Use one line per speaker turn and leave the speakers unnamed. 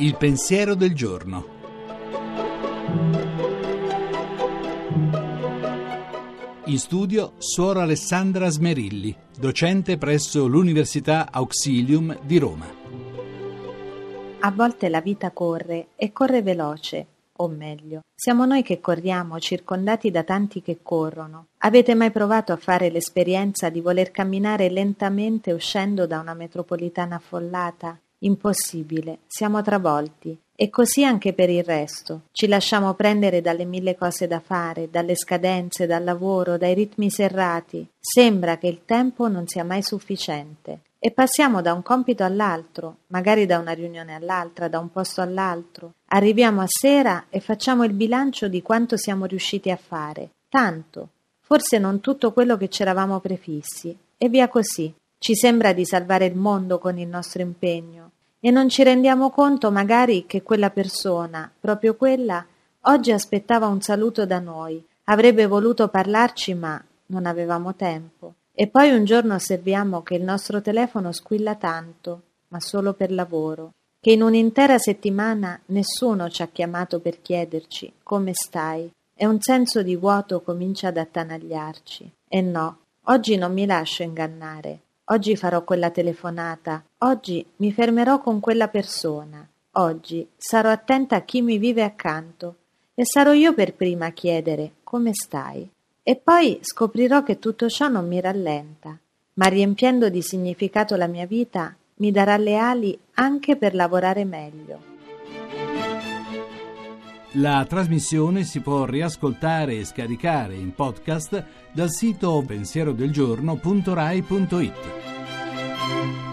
Il pensiero del giorno. In studio Suora Alessandra Smerilli, docente presso l'Università Auxilium di Roma.
A volte la vita corre e corre veloce, o meglio, siamo noi che corriamo circondati da tanti che corrono. Avete mai provato a fare l'esperienza di voler camminare lentamente uscendo da una metropolitana affollata? Impossibile, siamo travolti. E così anche per il resto. Ci lasciamo prendere dalle mille cose da fare, dalle scadenze, dal lavoro, dai ritmi serrati. Sembra che il tempo non sia mai sufficiente. E passiamo da un compito all'altro, magari da una riunione all'altra, da un posto all'altro. Arriviamo a sera e facciamo il bilancio di quanto siamo riusciti a fare. Tanto. Forse non tutto quello che c'eravamo prefissi. E via così. Ci sembra di salvare il mondo con il nostro impegno e non ci rendiamo conto magari che quella persona, proprio quella, oggi aspettava un saluto da noi, avrebbe voluto parlarci ma non avevamo tempo. E poi un giorno osserviamo che il nostro telefono squilla tanto, ma solo per lavoro, che in un'intera settimana nessuno ci ha chiamato per chiederci come stai e un senso di vuoto comincia ad attanagliarci. E no, oggi non mi lascio ingannare. Oggi farò quella telefonata, oggi mi fermerò con quella persona, oggi sarò attenta a chi mi vive accanto e sarò io per prima a chiedere come stai. E poi scoprirò che tutto ciò non mi rallenta, ma riempiendo di significato la mia vita mi darà le ali anche per lavorare meglio.
La trasmissione si può riascoltare e scaricare in podcast dal sito pensierodelgiorno.rai.it.